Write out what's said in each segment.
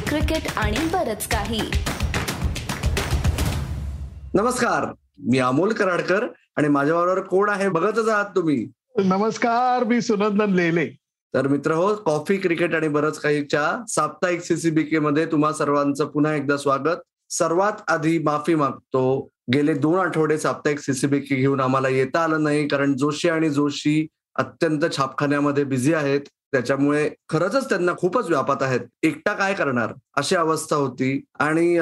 Cricket आणि बरच काही. नमस्कार मी अमोल कराडकर आणि माझ्याबरोबर कोण आहे बघतच आहात तुम्ही? नमस्कार मी सुनंदन लेले. तर मित्र हो कॉफी क्रिकेट आणि बरंच काहीच्या साप्ताहिक सीसीबीके मध्ये तुम्हा सर्वांचं पुन्हा एकदा स्वागत. सर्वात आधी माफी मागतो गेले दोन आठवडे साप्ताहिक सीसीबीके घेऊन आम्हाला येता आलं नाही कारण जोशी आणि जोशी अत्यंत छापखान्यामध्ये बिझी आहेत. त्याच्यामुळे खरंच त्यांना खूपच व्यापात आहेत. एकटा काय करणार? अशी अवस्था होती. आणि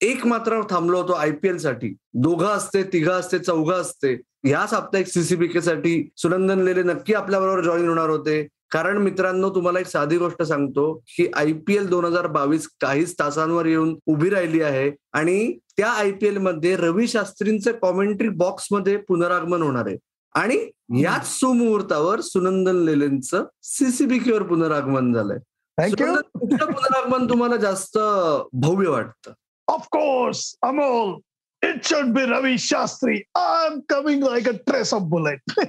एक मात्र थांबलो होतो आयपीएलसाठी. दोघं असते तिघं असते चौघं असते. ह्या साप्ताहिक सीसीबीके साठी सुनंदन लेले नक्की आपल्याबरोबर जॉईन होणार होते. कारण मित्रांनो तुम्हाला एक साधी गोष्ट सांगतो की आयपीएल दोन हजार बावीस काहीच तासांवर येऊन उभी राहिली आहे. आणि त्या आयपीएलमध्ये रवी शास्त्रींचं कॉमेंट्री बॉक्समध्ये पुनरागमन होणार आहे. आणि याच सुमुहूर्तावर सुनंदन लेलेंचं सीसीबीकेवर पुनरागमन झालंय. पुनरागमन तुम्हाला जास्त भव्य वाटतं. Of course Amol it should be Ravi Shastri I am coming like a trace of bullet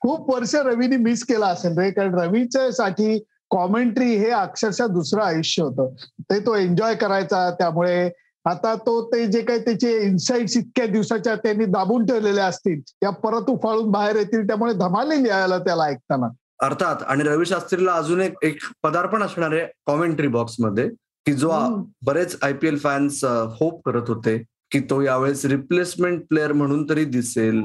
खूप वर्ष रवीने मिस केला असेल रे कारण रवीच्या साठी कॉमेंट्री हे अक्षरशः दुसरं आयुष्य होतं. ते तो एन्जॉय करायचा त्यामुळे आता तो ते जे काही त्याचे इन्साइट्स इतक्या दिवसाच्या त्यांनी दाबून ठेवलेले असतील त्या परत उफाळून बाहेर येतील त्यामुळे धमाली लिहायला त्याला ऐकताना. अर्थात आणि रवी शास्त्रीला अजून एक एक पदार्पण असणार आहे कॉमेंट्री बॉक्समध्ये की जो बरेच आयपीएल फॅन्स होप करत होते की तो यावेळेस रिप्लेसमेंट प्लेअर म्हणून तरी दिसेल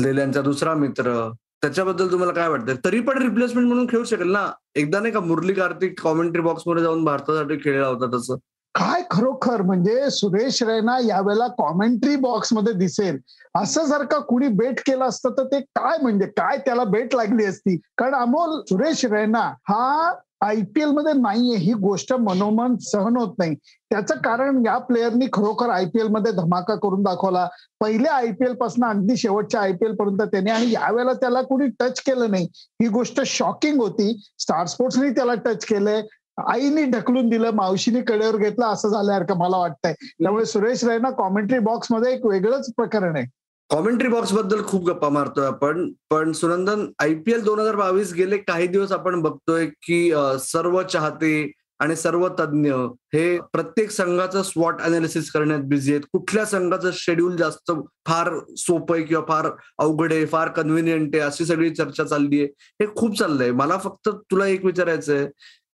लेल्यांचा दुसरा मित्र. त्याच्याबद्दल तुम्हाला काय वाटतं तरी पण रिप्लेसमेंट म्हणून खेळू शकेल ना? एकदा नाही का मुरली कार्तिक कॉमेंट्री बॉक्समध्ये जाऊन भारतासाठी खेळला होता तसं. काय खरोखर म्हणजे सुरेश रैना यावेळेला कॉमेंट्री बॉक्समध्ये दिसेल. असं जर का कुणी बेट केलं असतं तर ते काय म्हणजे? काय त्याला बेट लागली असती? कारण अमोल सुरेश रैना हा आयपीएलमध्ये नाहीये. ही गोष्ट मनोमन सहन होत नाही. त्याचं कारण या प्लेयरनी खरोखर आयपीएलमध्ये धमाका करून दाखवला. पहिल्या आयपीएलपासून अगदी शेवटच्या आयपीएल पर्यंत त्याने आणि यावेळेला त्याला कुणी टच केलं नाही. ही गोष्ट शॉकिंग होती. स्टार स्पोर्ट्सनी त्याला टच केलंय. आईने ढकलून दिलं मावशीने कडेवर घेतलं असं झाल्यासारखं मला वाटतंय. त्यामुळे सुरेश रायना कॉमेंट्री बॉक्समध्ये एक वेगळंच प्रकरण आहे. कॉमेंट्री बॉक्सबद्दल खूप गप्पा मारतोय आपण पण सुनंदन आयपीएल दोन हजार बावीस गेले काही दिवस आपण बघतोय की सर्व चाहते आणि सर्व तज्ज्ञ हे प्रत्येक संघाचं स्वॉट अनालिसिस करण्यात बिझी आहेत. कुठल्या संघाचं शेड्यूल जास्त फार सोपं आहे किंवा फार अवघड आहे फार कन्व्हिनियंट आहे अशी सगळी चर्चा चालली आहे. हे खूप चाललंय. मला फक्त तुला एक विचारायचं आहे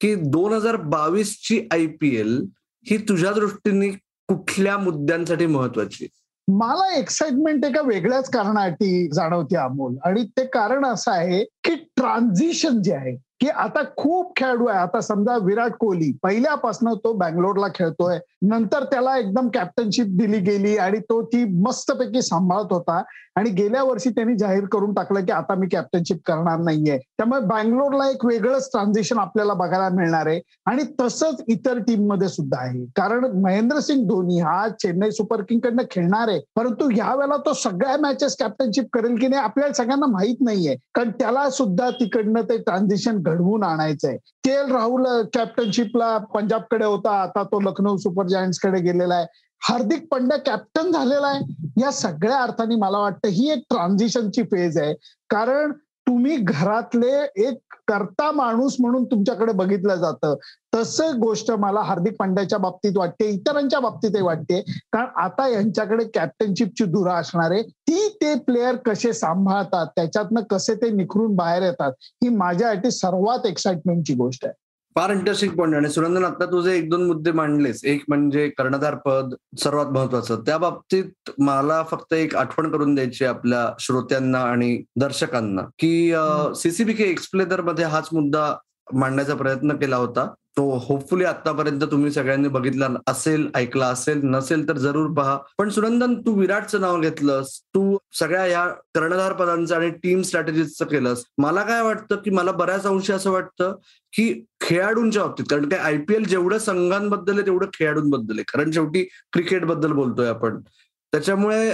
की दोन हजार बावीस ची आयपीएल ही तुझ्या दृष्टीने कुठल्या मुद्द्यांसाठी महत्वाची? मला एक्साइटमेंट एका वेगळ्याच कारणासाठी जाणवते अमोल. आणि ते कारण असं आहे की ट्रान्झिशन जे आहे की आता खूप खेळाडू आहे. आता समजा विराट कोहली पहिल्यापासून तो बँगलोरला खेळतोय. नंतर त्याला एकदम कॅप्टनशिप दिली गेली आणि तो ती मस्तपैकी सांभाळत होता. आणि गेल्या वर्षी त्यांनी जाहीर करून टाकलं की आता मी कॅप्टनशिप करणार नाहीये. त्यामुळे बँगलोरला एक वेगळंच ट्रान्झिशन आपल्याला बघायला मिळणार आहे. आणि तसंच इतर टीममध्ये सुद्धा आहे. कारण महेंद्रसिंग धोनी हा चेन्नई सुपर किंग कडनं खेळणार आहे. परंतु ह्या वेळेला तो सगळ्या मॅचेस कॅप्टनशिप करेल की नाही आपल्याला सगळ्यांना माहीत नाहीये. कारण त्याला सुद्धा तिकडनं ते ट्रान्झिशन घडवून आणायचंय. के एल राहुल कॅप्टनशिपला पंजाबकडे होता आता तो लखनौ सुपर जायंट्सकडे गेलेला आहे. हार्दिक पंड्या कॅप्टन झालेला आहे. या सगळ्या अर्थाने मला वाटतं ही एक ट्रान्झिशनची फेज आहे. कारण तुम्ही घरातले एक करता माणूस म्हणून तुमच्याकडे बघितलं जातं. तसं गोष्ट मला हार्दिक पांड्याच्या बाबतीत वाटते इतरांच्या बाबतीतही वाटते. कारण आता यांच्याकडे कॅप्टनशिपची धुरा असणार आहे. ती ते प्लेयर कसे सांभाळतात त्याच्यातनं कसे ते निखरून बाहेर येतात ही माझ्यासाठी सर्वात एक्साइटमेंटची गोष्ट आहे. फार इंटरेस्टिंग पॉईंट आणि सुनंदन आता तुझे एक दोन मुद्दे मांडलेस एक म्हणजे कर्णधार पद सर्वात महत्वाचं. त्या बाबतीत मला फक्त एक आठवण करून द्यायची आपल्या श्रोत्यांना आणि दर्शकांना की सीसीबीके एक्सप्लेनरमध्ये हाच मुद्दा मांडण्याचा प्रयत्न केला होता. तो होपफुली आतापर्यंत तुम्ही सगळ्यांनी बघितला असेल ऐकला असेल नसेल तर जरूर पहा. पण सुनंदन तू विराटचं नाव घेतलंस. तू सगळ्या या कर्णधार पदांचं आणि टीम स्ट्रॅटेजीचं केलंस. मला काय वाटतं की मला बऱ्याच अंशी असं वाटतं की खेळाडूंच्या बाबतीत कारण काय आयपीएल जेवढं संघांबद्दल आहे तेवढं खेळाडूंबद्दल आहे. कारण शेवटी क्रिकेटबद्दल बोलतोय आपण. त्याच्यामुळे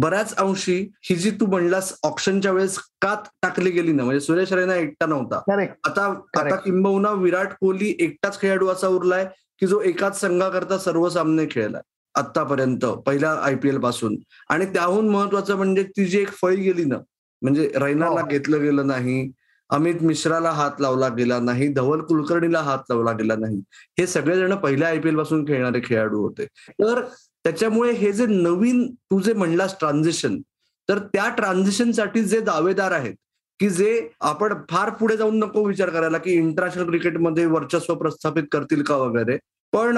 बऱ्याच अंशी ही जी तू म्हणलास ऑप्शनच्या वेळेस का टाकली गेली ना म्हणजे सुरेश रैना एकटा नव्हता. आता आता किंबहुना विराट कोहली एकटाच खेळाडू असा उरलाय की जो एकाच संघाकरता सर्व सामने खेळलाय आतापर्यंत पहिल्या आयपीएलपासून. आणि त्याहून महत्वाचं म्हणजे ती जी एक फळी गेली ना म्हणजे रैनाला घेतलं गेलं नाही अमित मिश्राला हात लावला गेला नाही धवल कुलकर्णीला हात लावला गेला नाही हे सगळेजण पहिल्या आयपीएलपासून खेळणारे खेळाडू होते. तर त्याच्यामुळे हे जे नवीन तू जे म्हणलास ट्रान्झिशन तर त्या ट्रान्झिशनसाठी जे दावेदार आहेत की जे आपण फार पुढे जाऊन नको विचार करायला की इंटरनॅशनल क्रिकेटमध्ये वर्चस्व प्रस्थापित करतील का वगैरे. पण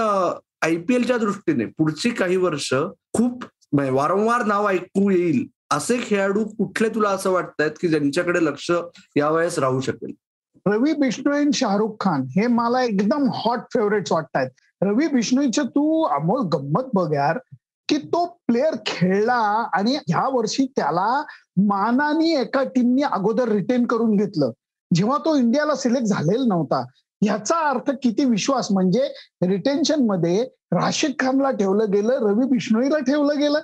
आयपीएलच्या दृष्टीने पुढची काही वर्ष खूप म्हणजे वारंवार नाव ऐकू येईल असे खेळाडू कुठले तुला असं वाटतायत की ज्यांच्याकडे लक्ष यावेळेस राहू शकेल? रवी बिष्णू अँड शाहरुख खान हे मला एकदम हॉट फेवरेट्स वाटतायत. रवी बिष्णूच्या तू अमोल गंमत बघ यार की तो प्लेअर खेळला आणि ह्या वर्षी त्याला मानाने एका टीमनी अगोदर रिटेन करून घेतलं. जेव्हा तो इंडियाला सिलेक्ट झालेला नव्हता ह्याचा अर्थ किती विश्वास? म्हणजे रिटेन्शनमध्ये राशिद खानला ठेवलं गेलं रवी बिष्णोईला ठेवलं गेलं.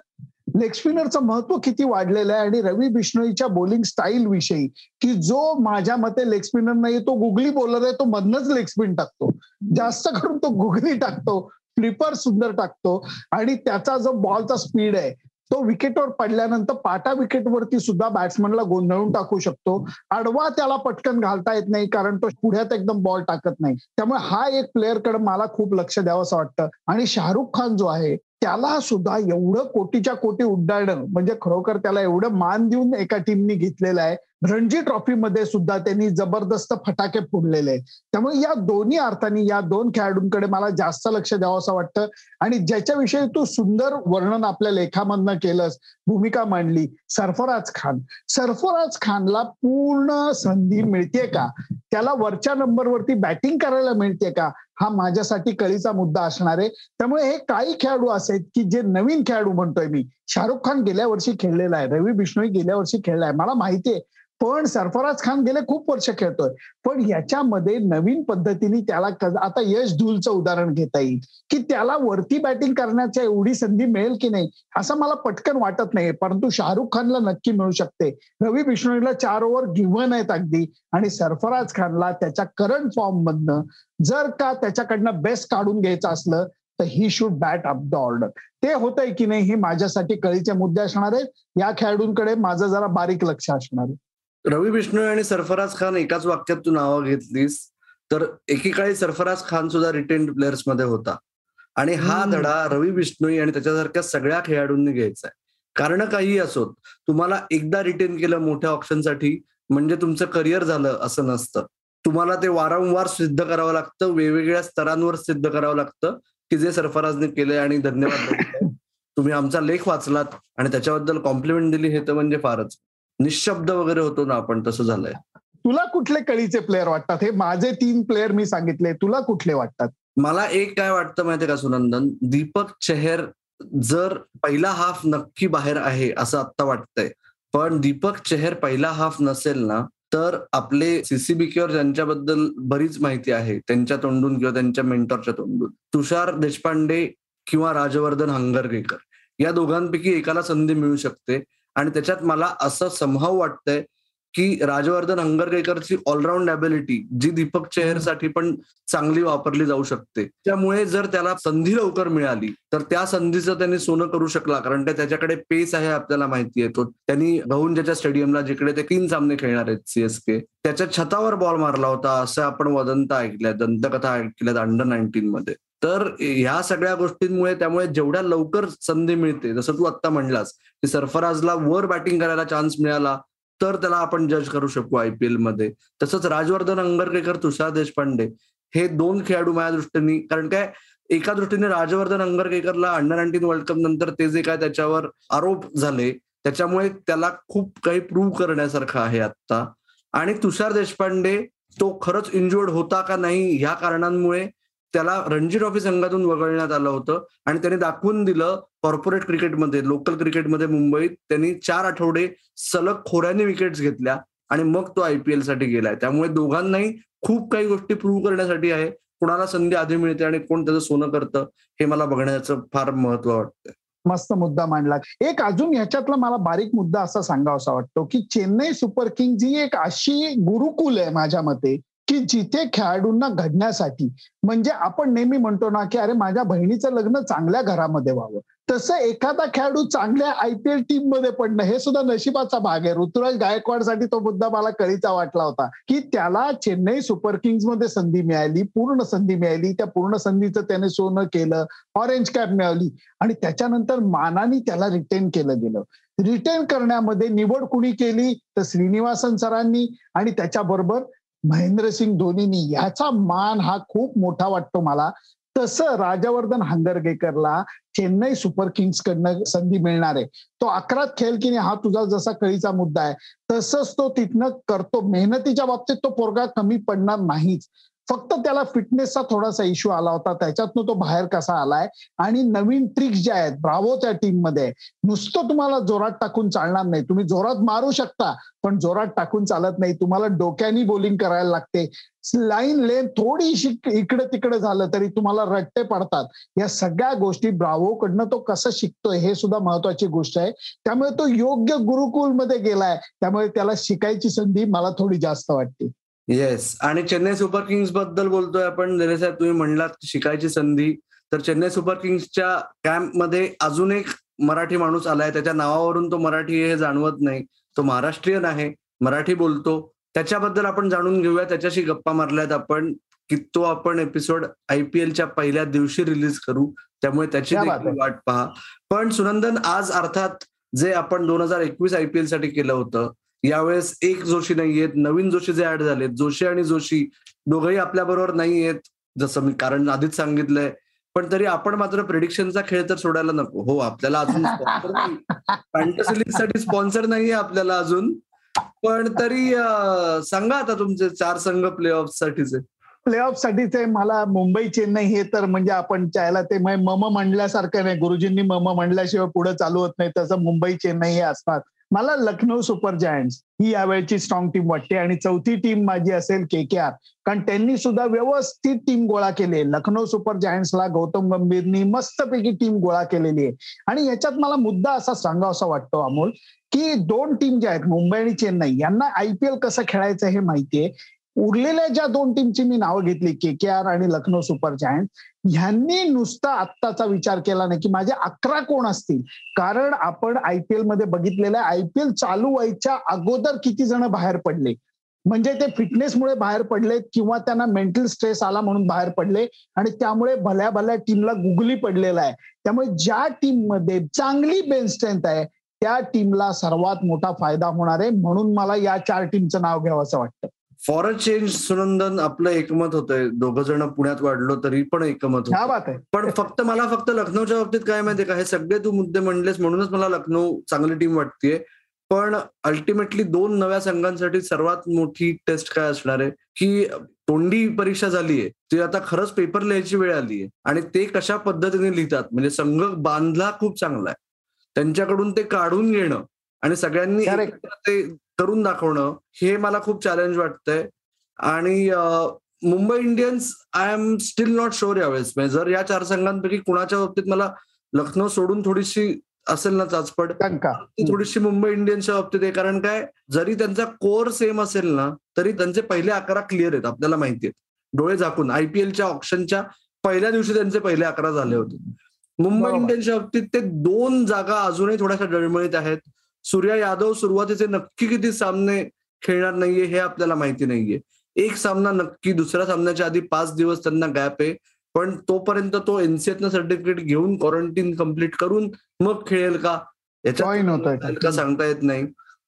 लेग स्पिनरचं महत्त्व किती वाढलेलं आहे आणि रवी बिष्णोईच्या बॉलिंग स्टाईल विषयी की जो माझ्या मते लेग स्पिनर नाही तो गुगली बॉलर आहे तो मधनच लेग स्पिन टाकतो. जास्त करून तो गुगली टाकतो फ्लिपर सुंदर टाकतो आणि त्याचा जो बॉलचा स्पीड आहे तो विकेटवर पडल्यानंतर पाटा विकेटवरती सुद्धा बॅट्समनला गोंधळून टाकू शकतो. आडवा त्याला पटकन घालता येत नाही कारण तो पुढ्यात एकदम बॉल टाकत नाही. त्यामुळे हा एक प्लेअरकडे मला खूप लक्ष द्यावं असं वाटतं. आणि शाहरुख खान जो आहे त्याला सुद्धा एवढं कोटीच्या कोटी उड्डाणं म्हणजे खरोखर त्याला एवढं मान देऊन एका टीमनी घेतलेलं आहे. रणजी ट्रॉफीमध्ये सुद्धा त्यांनी जबरदस्त फटाके फोडलेले. आहेत त्यामुळे या दोन्ही अर्थाने या दोन खेळाडूंकडे मला जास्त लक्ष द्यावं असं वाटतं. आणि ज्याच्याविषयी तू सुंदर वर्णन आपल्या लेखामधनं केलंस भूमिका मांडली सरफराज खान. सरफराज खानला पूर्ण संधी मिळते का? त्याला वरच्या नंबरवरती बॅटिंग करायला मिळते का? हा माझ्यासाठी कळीचा मुद्दा असणार आहे. त्यामुळे हे काही खेळाडू असे आहेत की जे नवीन खेळाडू म्हणतोय मी. शाहरुख खान गेल्या वर्षी खेळलेला आहे रवी बिष्णोई गेल्या वर्षी खेळलाय मला माहितीये पण सरफराज खान गेले खूप वर्ष खेळतोय. पण याच्यामध्ये नवीन पद्धतीने त्याला आता यश धूलचं उदाहरण घेता येईल. की त्याला वरती बॅटिंग करण्याच्या एवढी संधी मिळेल की नाही असं मला पटकन वाटत नाही परंतु शाहरुख खानला नक्की मिळू शकते. रवी बिष्णोईला चार ओव्हर गिव्हन आहेत अगदी. आणि सरफराज खानला त्याच्या करंट फॉर्म मधनं जर का त्याच्याकडनं बेस्ट काढून घ्यायचं असलं तर he should bat up the order ते होतंय की नाही हे माझ्यासाठी कळीचे मुद्दे असणार आहेत. या खेळाडूंकडे माझं जरा बारीक लक्ष असणार आहे. रवी बिष्णोई आणि सरफराज खान एकाच वाक्यात तू नावं घेतलीस तर एकेकाळी सरफराज खान सुद्धा रिटेन प्लेयर्समध्ये होता. आणि हा धडा रवी बिष्णोई आणि त्याच्यासारख्या सगळ्या खेळाडूंनी घ्यायचा आहे. कारण काही असोत तुम्हाला एकदा रिटेन केलं मोठ्या ऑप्शनसाठी म्हणजे तुमचं करिअर झालं असं नसतं. तुम्हाला ते वारंवार सिद्ध करावं लागतं वेगवेगळ्या स्तरांवर सिद्ध करावं लागतं की जे सरफराजने केलंय आणि धन्यवाद तुम्ही आमचा लेख वाचलात आणि त्याच्याबद्दल कॉम्प्लिमेंट दिली हे तर म्हणजे फारच. निशब्द वगैरे होतो ना आपण तसं झालंय. तुला कुठले कळीचे प्लेअर वाटतात? हे माझे तीन प्लेअर मी सांगितले तुला कुठले वाटतात? मला एक काय वाटतं माहितीये का सुनंदन? दीपक चेहर जर पहिला हाफ नक्की बाहेर आहे असं आता वाटतंय. पण दीपक चेहर पहिला हाफ नसेल ना तर आपले सीसीबीकेवर ज्यांच्याबद्दल बरीच माहिती आहे त्यांच्या तोंडून किंवा त्यांच्या मेंटरच्या तोंडून. तुषार देशपांडे किंवा राजवर्धन हंगरगेकर. या दोघांपैकी एकाला संधी मिळू शकते. आणि त्याच्यात मला असं संभाव वाटतंय की राजवर्धन हंगरगेकरची ऑलराऊंड अबिलिटी जी दीपक चेहरसाठी पण चांगली वापरली जाऊ शकते. त्यामुळे जर त्याला संधी लवकर मिळाली तर त्या संधीचं त्यांनी सोनं करू शकला कारण त्याच्याकडे पेस आहे आपल्याला माहिती आहे. तो त्यांनी ज्याच्या स्टेडियमला जिकडे ते तीन सामने खेळणार आहेत सीएसके त्याच्या छतावर बॉल मारला होता असं आपण वदंत ऐकल्या दंतकथा ऐकल्यात अंडर नाईन्टीन मध्ये. तर ह्या सगळ्या गोष्टींमुळे त्यामुळे जेवढ्या लवकर संधी मिळते जसं तू आता म्हणलास की सरफराजला वर बॅटिंग करायला चान्स मिळाला तर त्याला आपण जज करू शकू आयपीएलमध्ये. तसंच राजवर्धन अंगरकेकर तुषार देशपांडे हे दोन खेळाडू माझ्या दृष्टीने कारण काय एका दृष्टीने राजवर्धन अंगरकेकरला अंडर नाईन्टीन वर्ल्ड कप नंतर ते जे काय त्याच्यावर आरोप झाले त्याच्यामुळे त्याला खूप काही प्रूव्ह करण्यासारखं आहे आता आणि तुषार देशपांडे तो खरंच इंजुर्ड होता का नाही ह्या कारणांमुळे त्याला रणजी ट्रॉफी संघातून वगळण्यात आलं होतं. आणि त्याने दाखवून दिलं कॉर्पोरेट क्रिकेटमध्ये लोकल क्रिकेटमध्ये मुंबईत त्यांनी चार आठवडे सलग खोऱ्याने विकेट्स घेतल्या आणि मग तो आयपीएलसाठी गेलाय. त्यामुळे दोघांनाही खूप काही गोष्टी प्रूव्ह करण्यासाठी आहे. कुणाला संधी आधी मिळते आणि कोण त्याचं सोनं करतं हे मला बघण्याचं फार महत्त्व वाटतं मस्त मुद्दा मांडला. एक अजून ह्याच्यातला मला बारीक मुद्दा असा सांगावा असा वाटतो की चेन्नई सुपर किंग ही एक अशी गुरुकुल आहे माझ्या मते की जिथे खेळाडूंना घडण्यासाठी म्हणजे आपण नेहमी म्हणतो ना की अरे माझ्या बहिणीचं लग्न चांगल्या घरामध्ये व्हावं. तसं एखादा खेळाडू चांगल्या आयपीएल टीममध्ये पडणं हे सुद्धा नशिबाचा भाग आहे. ऋतुराज गायकवाडसाठी तो मुद्दा मला कळीचा वाटला होता की त्याला चेन्नई सुपर किंग्समध्ये संधी मिळाली पूर्ण संधी मिळाली त्या पूर्ण संधीचं त्याने सोनं केलं ऑरेंज कॅप मिळाली आणि त्याच्यानंतर मानाने त्याला रिटेन केलं गेलं. रिटेन करण्यामध्ये निवड कुणी केली? तर श्रीनिवासन सरांनी आणि त्याच्याबरोबर महेंद्रसिंग धोनीनी याचा मान हा खूप मोठा वाटतो मला. तसं राजवर्धन हंगरगेकरला चेन्नई सुपर किंग्स कडनं संधी मिळणार आहे. तो अकरात खेळ की नाही हा तुझा जसा कळीचा मुद्दा आहे. तसंच तो तिथनं करतो. मेहनतीच्या बाबतीत तो पोरगा कमी पडणार नाहीच. फक्त त्याला फिटनेसचा थोडासा इश्यू आला होता. त्याच्यातनं तो बाहेर कसा आलाय? आणि नवीन ट्रिक्स ज्या आहेत ब्रावो त्या टीममध्ये नुसतं तुम्हाला जोरात टाकून चालणार नाही. तुम्ही जोरात मारू शकता पण जोरात टाकून चालत नाही. तुम्हाला डोक्यानी बॉलिंग करायला लागते. लाईन लेन थोडीशी इकडे तिकडे झालं तरी तुम्हाला रट्टे पडतात. या सगळ्या गोष्टी ब्रावोकडनं तो कसं शिकतोय हे सुद्धा महत्वाची गोष्ट आहे. त्यामुळे तो योग्य गुरुकुलमध्ये गेलाय. त्यामुळे त्याला शिकायची संधी मला थोडी जास्त वाटते. येस आणि चेन्नई सुपर किंग्सबद्दल बोलतोय आपण. साहेब तुम्ही म्हणलात शिकायची संधी. तर चेन्नई सुपर किंग्सच्या कॅम्पमध्ये अजून एक मराठी माणूस आलाय. त्याच्या नावावरून तो मराठी हे जाणवत नाही. तो महाराष्ट्रीयन आहे. मराठी बोलतो. त्याच्याबद्दल आपण जाणून घेऊया. त्याच्याशी गप्पा मारल्यात आपण. की तो आपण एपिसोड आयपीएलच्या पहिल्या दिवशी रिलीज करू. त्यामुळे त्याची. वाट पहा. पण सुनंदन आज अर्थात जे आपण दोन हजार एकवीस आयपीएलसाठी केलं होतं यावेळेस एक जोशी नाहीयेत नवीन जोशी जे ऍड झालेत जोशी आणि जोशी दोघंही आपल्या बरोबर नाहीयेत जसं मी कारण आधीच सांगितलंय. पण तरी आपण मात्र प्रेडिक्शनचा खेळ तर सोडायला नको. हो आपल्याला अजून sponsor नाही. फॅन्टसी लीगसाठी स्पॉन्सर नाहीये आपल्याला अजून. पण तरी सांगा आता तुमचे चार संघ प्ले ऑफ साठीचे. प्लेऑफ साठीचे मला मुंबई चेन्नई हे तर म्हणजे आपण चायला ते मम म्हणल्यासारखं नाही. गुरुजींनी मम म्हणल्याशिवाय पुढे चालू होत नाही. तसं मुंबई चेन्नई हे असतात मला लखनौ सुपर जायंट्स ही यावेळची स्ट्रॉंग टीम वाटते. आणि चौथी टीम माझी असेल के के आर कारण त्यांनी सुद्धा व्यवस्थित टीम गोळा केली. आहे लखनौ सुपर जायंट्सला गौतम गंभीरनी मस्तपैकी टीम गोळा केलेली आहे. आणि याच्यात मला मुद्दा असा सांगावासा वाटतो अमोल की दोन टीम ज्या आहेत मुंबई आणि चेन्नई यांना आयपीएल कसं खेळायचं हे माहितीये. उरलेल्या ज्या दोन टीमची मी नावं घेतली के के आर आणि लखनौ सुपर जायंट ह्यांनी नुसता आत्ताचा विचार केला नाही की माझे अकरा कोण असतील? कारण आपण आयपीएलमध्ये बघितलेलं आहे आयपीएल चालू व्हायच्या अगोदर किती जण बाहेर पडले? म्हणजे ते फिटनेसमुळे बाहेर पडले किंवा त्यांना मेंटल स्ट्रेस आला म्हणून बाहेर पडले आणि त्यामुळे भल्या भल्या टीमला गुगली पडलेला आहे. त्यामुळे ज्या टीममध्ये चांगली बेन स्ट्रेंथ आहे त्या टीमला सर्वात मोठा फायदा होणार आहे म्हणून मला या चार टीमचं नाव घ्यावं असं वाटतं. फॉर अ चेंज सुनंदन आपलं एकमत होतंय. दोघं जण पुण्यात वाढलो तरी पण एकमत होतं. पण फक्त मला फक्त लखनौच्या बाबतीत काय माहितीये का? हे सगळे तू मुद्दे म्हणलेस म्हणूनच मला लखनौ चांगली टीम वाटतेय. पण अल्टिमेटली दोन नव्या संघांसाठी सर्वात मोठी टेस्ट काय असणार आहे? की तोंडी परीक्षा झालीये ती आता खरंच पेपर लिहायची वेळ आलीये आणि ते कशा पद्धतीने लिहितात? म्हणजे संघ बांधला खूप चांगला आहे. त्यांच्याकडून ते काढून घेणं आणि सगळ्यांनी ते करून दाखवणं हे मला खूप चॅलेंज वाटतंय. आणि Mumbai Indians I am still not sure यावेळेस. म्हणजे जर या चार संघांपैकी कुणाच्या बाबतीत मला लखनौ सोडून थोडीशी असेल ना चाचपड थोडीशी मुंबई इंडियन्सच्या बाबतीत आहे. कारण काय? जरी त्यांचा कोर सेम असेल ना तरी त्यांचे पहिले अकरा क्लिअर आहेत आपल्याला माहिती आहेत. डोळे झाकून आयपीएलच्या ऑप्शनच्या पहिल्या दिवशी त्यांचे पहिले अकरा झाले होते. मुंबई. इंडियन्सच्या बाबतीत ते दोन जागा अजूनही थोड्याशा डळमळीत आहेत. सूर्या यादव सुरुवातीचे नक्की किती सामने खेळणार नाहीये हे आपल्याला माहिती नाहीये. एक सामना नक्की दुसऱ्या सामन्याच्या आधी पाच दिवस त्यांना गॅप आहे. पण तोपर्यंत तो एनसीएतनं सर्टिफिकेट घेऊन क्वारंटीन कंप्लीट करून मग खेळेल का? का सांगता येत नाही.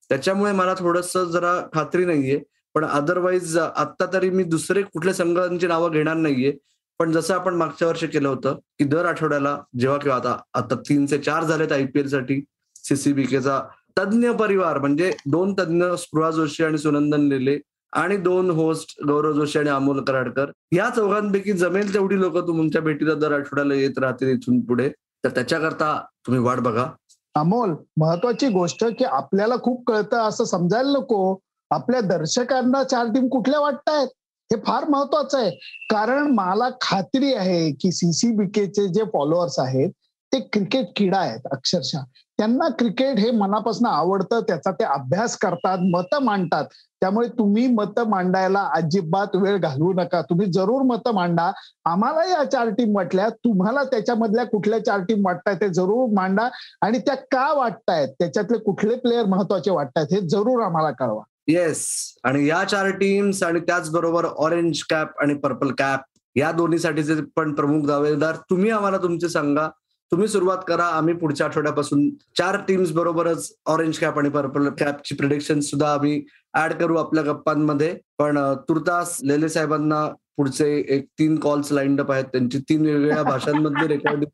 त्याच्यामुळे मला थोडस जरा खात्री नाहीये. पण अदरवाईज आता तरी मी दुसरे कुठल्या संघांची नावं घेणार नाहीये. पण जसं आपण मागच्या वर्षी केलं होतं की दर आठवड्याला जेव्हा किंवा आता आता तीन ते चार झालेत आयपीएलसाठी सीसीबीकेचा तज्ज्ञ परिवार म्हणजे दोन तज्ज्ञ स्पृहा जोशी आणि सुनंदन लेले आणि दोन होस्ट गौरव जोशी आणि अमोल कराडकर या चौघांपैकी जमेल तेवढी लोक तुमच्या भेटीला दर आठवड्याला येत राहतील इथून पुढे. तर त्याच्याकरता तुम्ही वाट बघा. अमोल महत्वाची गोष्ट की आपल्याला खूप कळतं असं समजायला नको. आपल्या दर्शकांना चार टीम कुठल्या वाटतायत? हे फार महत्वाचं आहे. कारण मला खात्री आहे की सीसीबीकेचे जे फॉलोअर्स आहेत ते क्रिकेट किडा आहेत अक्षरशः. त्यांना क्रिकेट हे मनापासून आवडतं त्याचा ते अभ्यास करतात मतं मांडतात. त्यामुळे तुम्ही मतं मांडायला अजिबात वेळ घालवू नका. तुम्ही जरूर मतं मांडा. आम्हाला या चार टीम वाटल्या तुम्हाला त्याच्यामधल्या कुठल्या चार टीम वाटतायत ते जरूर मांडा. आणि त्या का वाटतायत? त्याच्यातले कुठले प्लेयर महत्त्वाचे वाटतायत हे जरूर आम्हाला कळवा. येस आणि या चार टीम्स आणि त्याचबरोबर ऑरेंज कॅप आणि पर्पल कॅप या दोन्हीसाठीचे पण प्रमुख दावेदार तुम्ही आम्हाला तुमचे सांगा. तुम्ही सुरुवात करा आम्ही पुढच्या आठवड्यापासून चार टीम्स बरोबरच ऑरेंज कॅप आणि पर्पल कॅपची प्रिडिक्शन सुद्धा आम्ही ऍड करू आपल्या गप्पांमध्ये. पण तुर्तास लेले साहेबांना पुढचे एक तीन कॉल्स लाईन अप आहेत. त्यांची तीन वेगवेगळ्या भाषांमध्ये रेकॉर्ड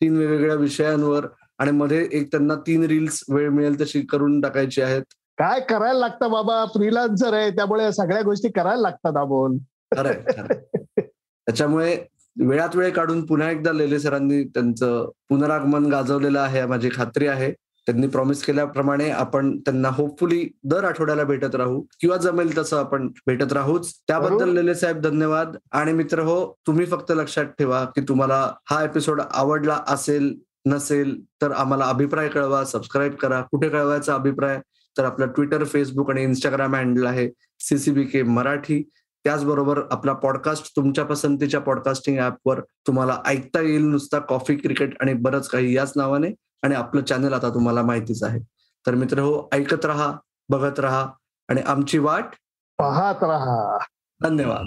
तीन वेगवेगळ्या विषयांवर आणि मध्ये एक त्यांना तीन रील्स वेळ मिळेल तशी करून टाकायची आहेत. काय करायला लागतं बाबा? फ्रीलान्सर आहे त्यामुळे सगळ्या गोष्टी करायला लागतात खरंय खरंय. त्याच्यामुळे वेळात वेळ काढून पुन्हा एकदा लेले सरांनी त्यांचं पुनरागमन गाजवलेलं आहे माझी खात्री आहे. त्यांनी प्रॉमिस केल्याप्रमाणे आपण त्यांना होपफुली दर आठवड्याला भेटत राहू. किंवा जमेल तसं आपण भेटत राहूच. त्याबद्दल लेले साहेब धन्यवाद. आणि मित्र हो तुम्ही फक्त लक्षात ठेवा की तुम्हाला हा एपिसोड आवडला असेल नसेल तर आम्हाला अभिप्राय कळवा सबस्क्राईब करा. कुठे कळवायचा अभिप्राय? तर आपलं ट्विटर फेसबुक आणि इंस्टाग्राम हँडल आहे. सीसीबी के मराठी. त्याचबरोबर आपला पॉडकास्ट तुमच्या पसंतीच्या पॉडकास्टिंग ऍपवर तुम्हाला ऐकता येईल नुसता कॉफी क्रिकेट आणि बरंच काही याच नावाने आणि आपलं चॅनल आता तुम्हाला माहितीच आहे. तर मित्र हो ऐकत राहा बघत राहा आणि आमची वाट पाहत राहा. धन्यवाद.